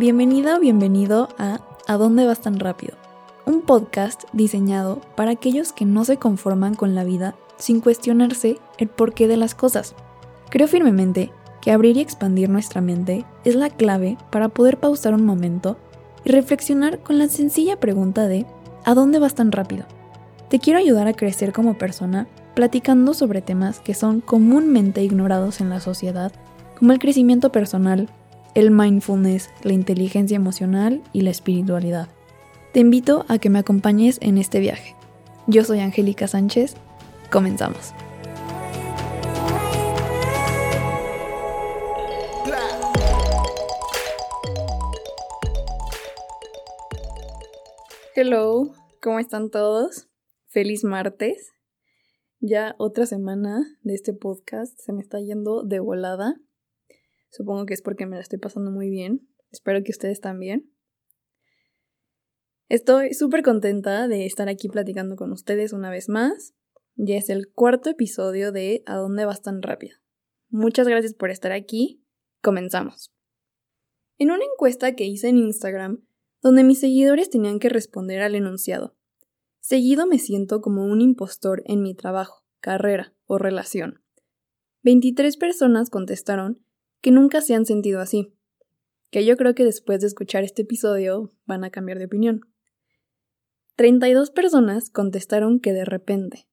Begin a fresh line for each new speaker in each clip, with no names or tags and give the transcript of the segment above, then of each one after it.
Bienvenida o bienvenido a ¿A dónde vas tan rápido? Un podcast diseñado para aquellos que no se conforman con la vida sin cuestionarse el porqué de las cosas. Creo firmemente que abrir y expandir nuestra mente es la clave para poder pausar un momento y reflexionar con la sencilla pregunta de ¿a dónde vas tan rápido? Te quiero ayudar a crecer como persona platicando sobre temas que son comúnmente ignorados en la sociedad, como el crecimiento personal, el mindfulness, la inteligencia emocional y la espiritualidad. Te invito a que me acompañes en este viaje. Yo soy Angélica Sánchez. Comenzamos. Hello, ¿cómo están todos? Feliz martes. Ya otra semana de este podcast se me está yendo de volada. Supongo que es porque me la estoy pasando muy bien. Espero que ustedes también. Estoy súper contenta de estar aquí platicando con ustedes una vez más. Ya es el cuarto episodio de ¿A dónde vas tan rápido? Muchas gracias por estar aquí. Comenzamos. En una encuesta que hice en Instagram, donde mis seguidores tenían que responder al enunciado. Seguido me siento como un impostor en mi trabajo, carrera o relación. 23 personas contestaron que nunca se han sentido así, que yo creo que después de escuchar este episodio van a cambiar de opinión. 32 personas contestaron que de repente,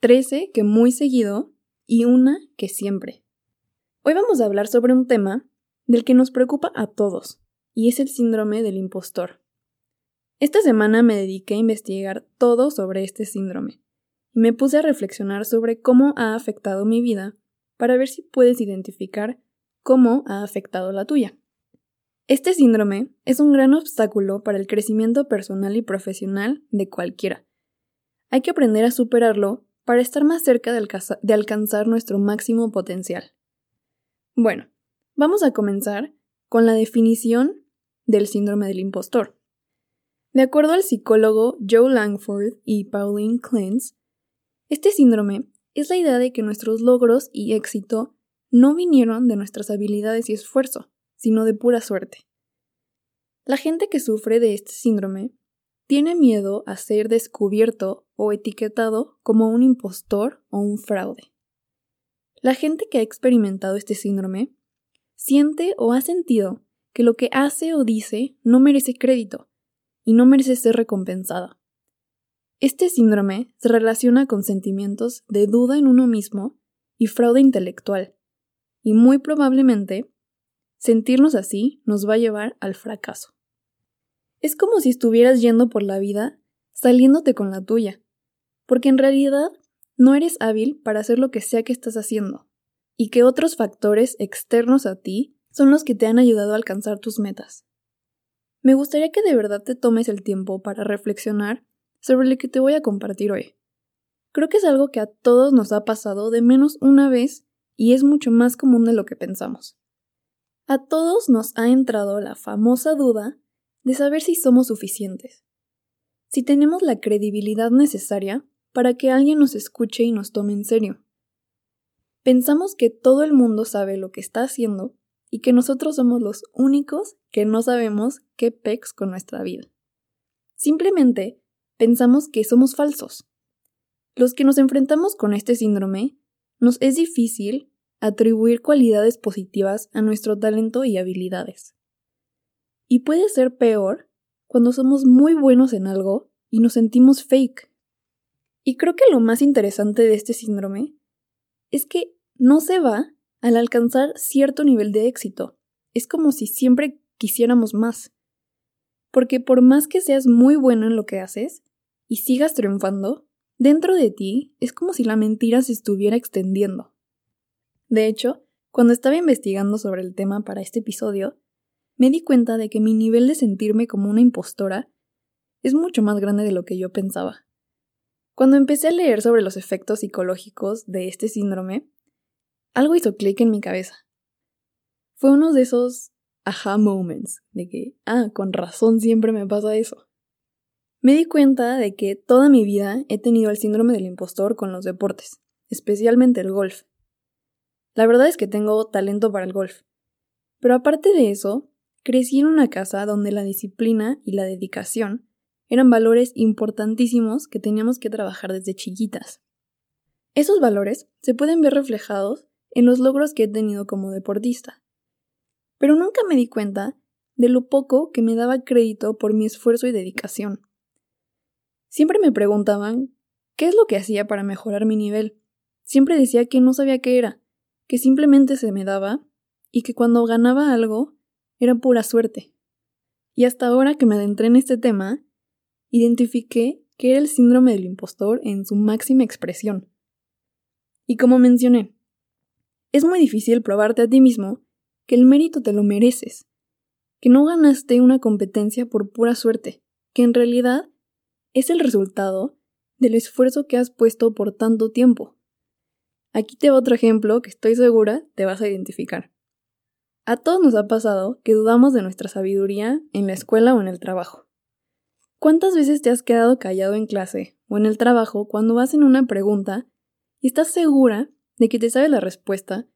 13 que muy seguido y una que siempre. Hoy vamos a hablar sobre un tema del que nos preocupa a todos, y es el síndrome del impostor. Esta semana me dediqué a investigar todo sobre este síndrome y me puse a reflexionar sobre cómo ha afectado mi vida para ver si puedes identificar cómo ha afectado la tuya. Este síndrome es un gran obstáculo para el crecimiento personal y profesional de cualquiera. Hay que aprender a superarlo para estar más cerca de, alcanzar nuestro máximo potencial. Bueno, vamos a comenzar con la definición del síndrome del impostor. De acuerdo al psicólogo Joe Langford y Pauline Clance, este síndrome es la idea de que nuestros logros y éxito no vinieron de nuestras habilidades y esfuerzo, sino de pura suerte. La gente que sufre de este síndrome tiene miedo a ser descubierto o etiquetado como un impostor o un fraude. La gente que ha experimentado este síndrome siente o ha sentido que lo que hace o dice no merece crédito y no merece ser recompensada. Este síndrome se relaciona con sentimientos de duda en uno mismo y fraude intelectual, y muy probablemente sentirnos así nos va a llevar al fracaso. Es como si estuvieras yendo por la vida saliéndote con la tuya, porque en realidad no eres hábil para hacer lo que sea que estás haciendo y que otros factores externos a ti son los que te han ayudado a alcanzar tus metas. Me gustaría que de verdad te tomes el tiempo para reflexionar sobre lo que te voy a compartir hoy. Creo que es algo que a todos nos ha pasado de menos una vez y es mucho más común de lo que pensamos. A todos nos ha entrado la famosa duda de saber si somos suficientes, si tenemos la credibilidad necesaria para que alguien nos escuche y nos tome en serio. Pensamos que todo el mundo sabe lo que está haciendo y que nosotros somos los únicos que no sabemos qué pex con nuestra vida. Simplemente pensamos que somos falsos. Los que nos enfrentamos con este síndrome, nos es difícil atribuir cualidades positivas a nuestro talento y habilidades. Y puede ser peor cuando somos muy buenos en algo y nos sentimos fake. Y creo que lo más interesante de este síndrome es que no se va al alcanzar cierto nivel de éxito. Es como si siempre quisiéramos más. Porque por más que seas muy bueno en lo que haces y sigas triunfando, dentro de ti es como si la mentira se estuviera extendiendo. De hecho, cuando estaba investigando sobre el tema para este episodio, me di cuenta de que mi nivel de sentirme como una impostora es mucho más grande de lo que yo pensaba. Cuando empecé a leer sobre los efectos psicológicos de este síndrome, algo hizo clic en mi cabeza. Fue uno de esos aha moments, de que, ah, con razón siempre me pasa eso. Me di cuenta de que toda mi vida he tenido el síndrome del impostor con los deportes, especialmente el golf. La verdad es que tengo talento para el golf. Pero aparte de eso, crecí en una casa donde la disciplina y la dedicación eran valores importantísimos que teníamos que trabajar desde chiquitas. Esos valores se pueden ver reflejados en los logros que he tenido como deportista. Pero nunca me di cuenta de lo poco que me daba crédito por mi esfuerzo y dedicación. Siempre me preguntaban qué es lo que hacía para mejorar mi nivel. Siempre decía que no sabía qué era, que simplemente se me daba y que cuando ganaba algo era pura suerte. Y hasta ahora que me adentré en este tema, identifiqué que era el síndrome del impostor en su máxima expresión. Y como mencioné, es muy difícil probarte a ti mismo que el mérito te lo mereces, que no ganaste una competencia por pura suerte, que en realidad es el resultado del esfuerzo que has puesto por tanto tiempo. Aquí te va otro ejemplo que estoy segura te vas a identificar. A todos nos ha pasado que dudamos de nuestra sabiduría en la escuela o en el trabajo. ¿Cuántas veces te has quedado callado en clase o en el trabajo cuando vas en una pregunta y estás segura de que te sabes la respuesta,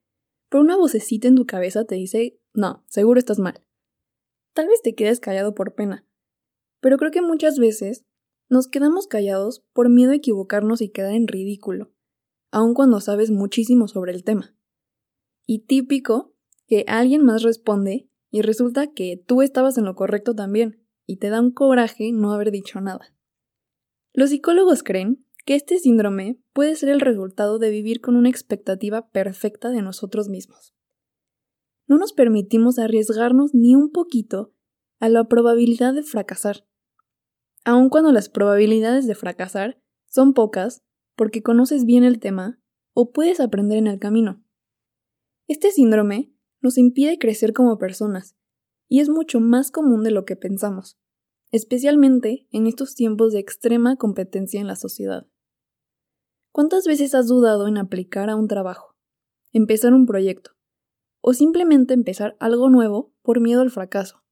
pero una vocecita en tu cabeza te dice, no, seguro estás mal. Tal vez te quedes callado por pena, pero creo que muchas veces nos quedamos callados por miedo a equivocarnos y quedar en ridículo, aun cuando sabes muchísimo sobre el tema. Y típico que alguien más responde y resulta que tú estabas en lo correcto también, y te da un coraje no haber dicho nada. Los psicólogos creen que este síndrome puede ser el resultado de vivir con una expectativa perfecta de nosotros mismos. No nos permitimos arriesgarnos ni un poquito a la probabilidad de fracasar, aun cuando las probabilidades de fracasar son pocas porque conoces bien el tema o puedes aprender en el camino. Este síndrome nos impide crecer como personas y es mucho más común de lo que pensamos, especialmente en estos tiempos de extrema competencia en la sociedad. ¿Cuántas veces has dudado en aplicar a un trabajo, empezar un proyecto, o simplemente empezar algo nuevo por miedo al fracaso?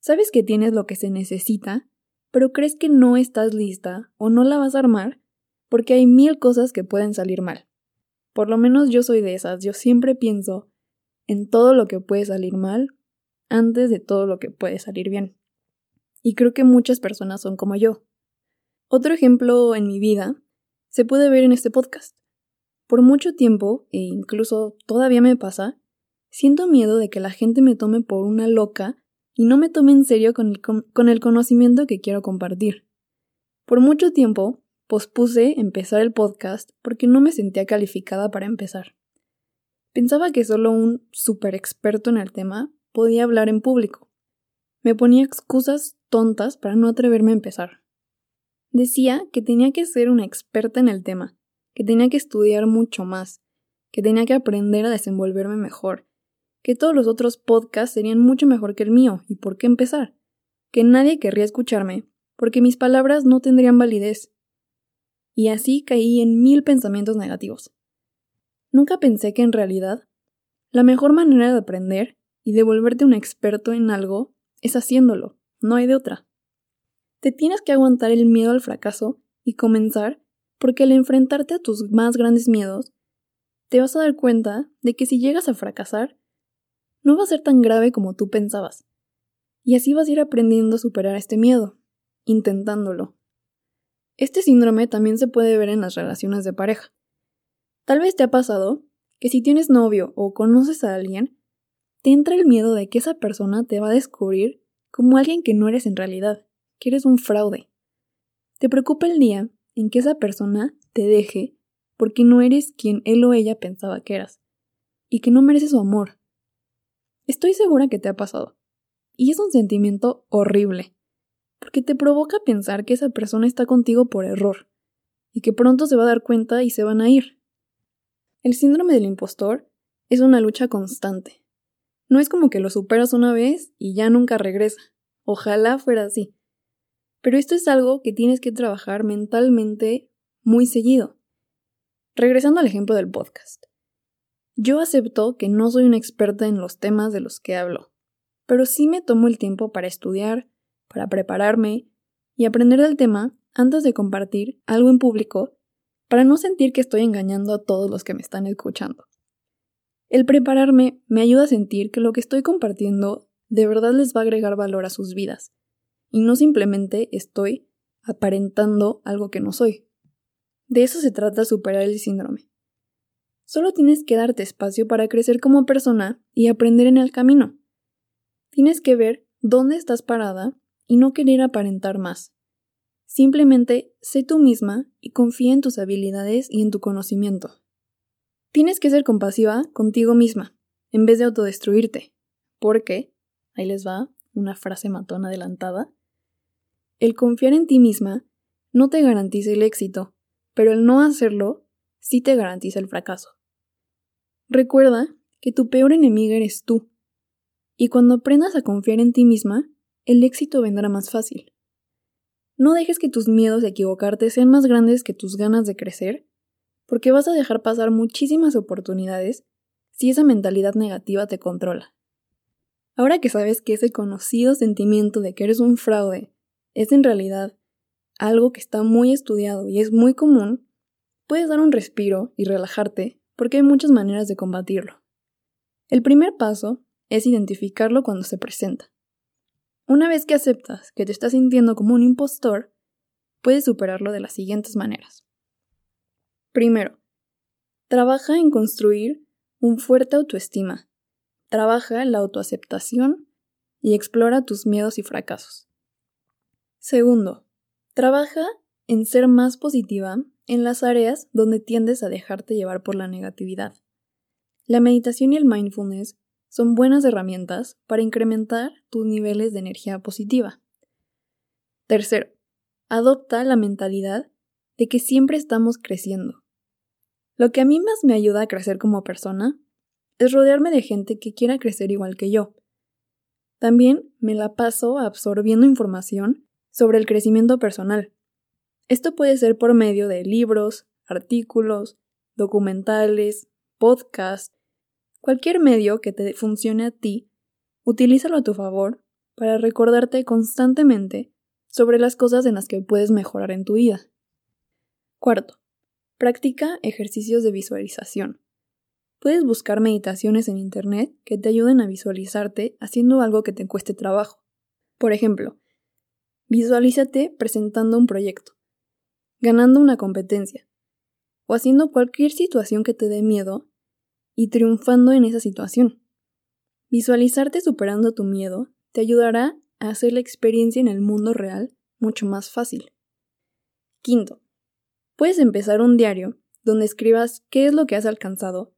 Sabes que tienes lo que se necesita, pero crees que no estás lista o no la vas a armar porque hay mil cosas que pueden salir mal. Por lo menos yo soy de esas, yo siempre pienso en todo lo que puede salir mal antes de todo lo que puede salir bien. Y creo que muchas personas son como yo. Otro ejemplo en mi vida se puede ver en este podcast. Por mucho tiempo, e incluso todavía me pasa, siento miedo de que la gente me tome por una loca y no me tome en serio con el, con el conocimiento que quiero compartir. Por mucho tiempo, pospuse empezar el podcast porque no me sentía calificada para empezar. Pensaba que solo un super experto en el tema podía hablar en público. Me ponía excusas tontas para no atreverme a empezar. Decía que tenía que ser una experta en el tema, que tenía que estudiar mucho más, que tenía que aprender a desenvolverme mejor, que todos los otros podcasts serían mucho mejor que el mío, y por qué empezar, que nadie querría escucharme, porque mis palabras no tendrían validez. Y así caí en mil pensamientos negativos. Nunca pensé que en realidad la mejor manera de aprender y de volverte un experto en algo es haciéndolo, no hay de otra. Te tienes que aguantar el miedo al fracaso y comenzar porque al enfrentarte a tus más grandes miedos, te vas a dar cuenta de que si llegas a fracasar, no va a ser tan grave como tú pensabas. Y así vas a ir aprendiendo a superar este miedo, intentándolo. Este síndrome también se puede ver en las relaciones de pareja. Tal vez te ha pasado que si tienes novio o conoces a alguien, te entra el miedo de que esa persona te va a descubrir como alguien que no eres en realidad que eres un fraude. Te preocupa el día en que esa persona te deje porque no eres quien él o ella pensaba que eras, y que no mereces su amor. Estoy segura que te ha pasado, y es un sentimiento horrible, porque te provoca pensar que esa persona está contigo por error, y que pronto se va a dar cuenta y se van a ir. El síndrome del impostor es una lucha constante. No es como que lo superas una vez y ya nunca regresa. Ojalá fuera así. Pero esto es algo que tienes que trabajar mentalmente muy seguido. Regresando al ejemplo del podcast. Yo acepto que no soy una experta en los temas de los que hablo, pero sí me tomo el tiempo para estudiar, para prepararme y aprender del tema antes de compartir algo en público para no sentir que estoy engañando a todos los que me están escuchando. El prepararme me ayuda a sentir que lo que estoy compartiendo de verdad les va a agregar valor a sus vidas, y no simplemente estoy aparentando algo que no soy. De eso se trata superar el síndrome. Solo tienes que darte espacio para crecer como persona y aprender en el camino. Tienes que ver dónde estás parada y no querer aparentar más. Simplemente sé tú misma y confía en tus habilidades y en tu conocimiento. Tienes que ser compasiva contigo misma, en vez de autodestruirte, porque, ahí les va una frase matona adelantada, el confiar en ti misma no te garantiza el éxito, pero el no hacerlo sí te garantiza el fracaso. Recuerda que tu peor enemiga eres tú, y cuando aprendas a confiar en ti misma, el éxito vendrá más fácil. No dejes que tus miedos de equivocarte sean más grandes que tus ganas de crecer, porque vas a dejar pasar muchísimas oportunidades si esa mentalidad negativa te controla. Ahora que sabes que ese conocido sentimiento de que eres un fraude es en realidad algo que está muy estudiado y es muy común, puedes dar un respiro y relajarte porque hay muchas maneras de combatirlo. El primer paso es identificarlo cuando se presenta. Una vez que aceptas que te estás sintiendo como un impostor, puedes superarlo de las siguientes maneras. Primero, trabaja en construir un fuerte autoestima. Trabaja en la autoaceptación y explora tus miedos y fracasos. Segundo, trabaja en ser más positiva en las áreas donde tiendes a dejarte llevar por la negatividad. La meditación y el mindfulness son buenas herramientas para incrementar tus niveles de energía positiva. Tercero, adopta la mentalidad de que siempre estamos creciendo. Lo que a mí más me ayuda a crecer como persona es rodearme de gente que quiera crecer igual que yo. También me la paso absorbiendo información sobre el crecimiento personal, esto puede ser por medio de libros, artículos, documentales, podcasts, cualquier medio que te funcione a ti, utilízalo a tu favor para recordarte constantemente sobre las cosas en las que puedes mejorar en tu vida. Cuarto, practica ejercicios de visualización. Puedes buscar meditaciones en Internet que te ayuden a visualizarte haciendo algo que te cueste trabajo. Por ejemplo, visualízate presentando un proyecto ganando una competencia, o haciendo cualquier situación que te dé miedo y triunfando en esa situación. Visualizarte superando tu miedo te ayudará a hacer la experiencia en el mundo real mucho más fácil. Quinto, puedes empezar un diario donde escribas qué es lo que has alcanzado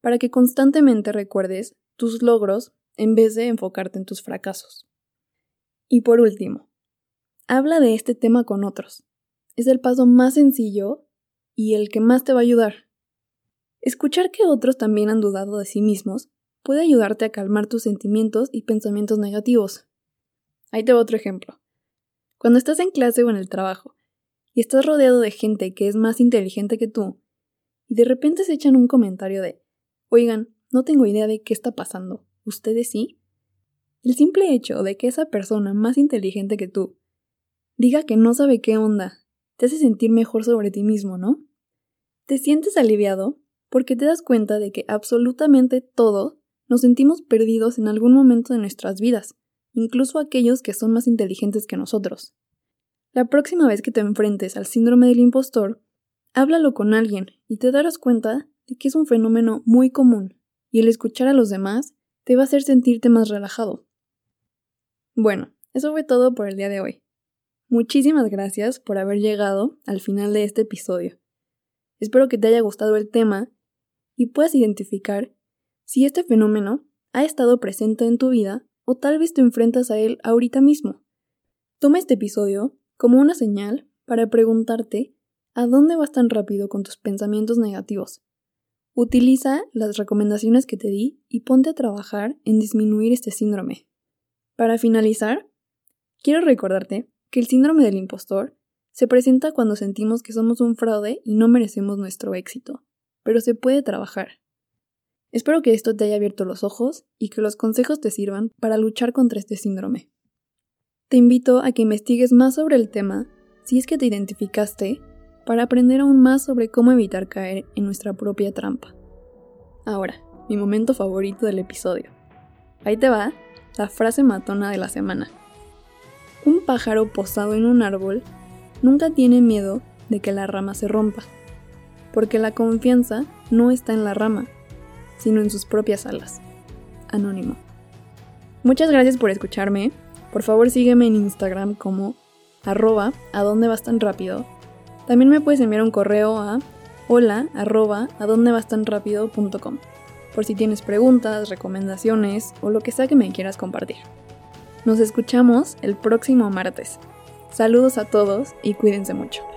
para que constantemente recuerdes tus logros en vez de enfocarte en tus fracasos. Y por último, habla de este tema con otros es el paso más sencillo y el que más te va a ayudar. Escuchar que otros también han dudado de sí mismos puede ayudarte a calmar tus sentimientos y pensamientos negativos. Ahí te va otro ejemplo. Cuando estás en clase o en el trabajo y estás rodeado de gente que es más inteligente que tú, y de repente se echan un comentario de, oigan, no tengo idea de qué está pasando, ¿ustedes sí? El simple hecho de que esa persona más inteligente que tú diga que no sabe qué onda te hace sentir mejor sobre ti mismo, ¿no? Te sientes aliviado porque te das cuenta de que absolutamente todos nos sentimos perdidos en algún momento de nuestras vidas, incluso aquellos que son más inteligentes que nosotros. La próxima vez que te enfrentes al síndrome del impostor, háblalo con alguien y te darás cuenta de que es un fenómeno muy común y el escuchar a los demás te va a hacer sentirte más relajado. Bueno, eso fue todo por el día de hoy. Muchísimas gracias por haber llegado al final de este episodio. Espero que te haya gustado el tema y puedas identificar si este fenómeno ha estado presente en tu vida o tal vez te enfrentas a él ahorita mismo. Toma este episodio como una señal para preguntarte a dónde vas tan rápido con tus pensamientos negativos. Utiliza las recomendaciones que te di y ponte a trabajar en disminuir este síndrome. Para finalizar, quiero recordarte que el síndrome del impostor se presenta cuando sentimos que somos un fraude y no merecemos nuestro éxito, pero se puede trabajar. Espero que esto te haya abierto los ojos y que los consejos te sirvan para luchar contra este síndrome. Te invito a que investigues más sobre el tema si es que te identificaste para aprender aún más sobre cómo evitar caer en nuestra propia trampa. Ahora, mi momento favorito del episodio. Ahí te va la frase matona de la semana. Un pájaro posado en un árbol nunca tiene miedo de que la rama se rompa, porque la confianza no está en la rama, sino en sus propias alas. Anónimo. Muchas gracias por escucharme. Por favor sígueme en Instagram como arroba vas tan rápido. También me puedes enviar un correo a hola arroba a vas tan rápido.com por si tienes preguntas, recomendaciones o lo que sea que me quieras compartir. Nos escuchamos el próximo martes. Saludos a todos y cuídense mucho.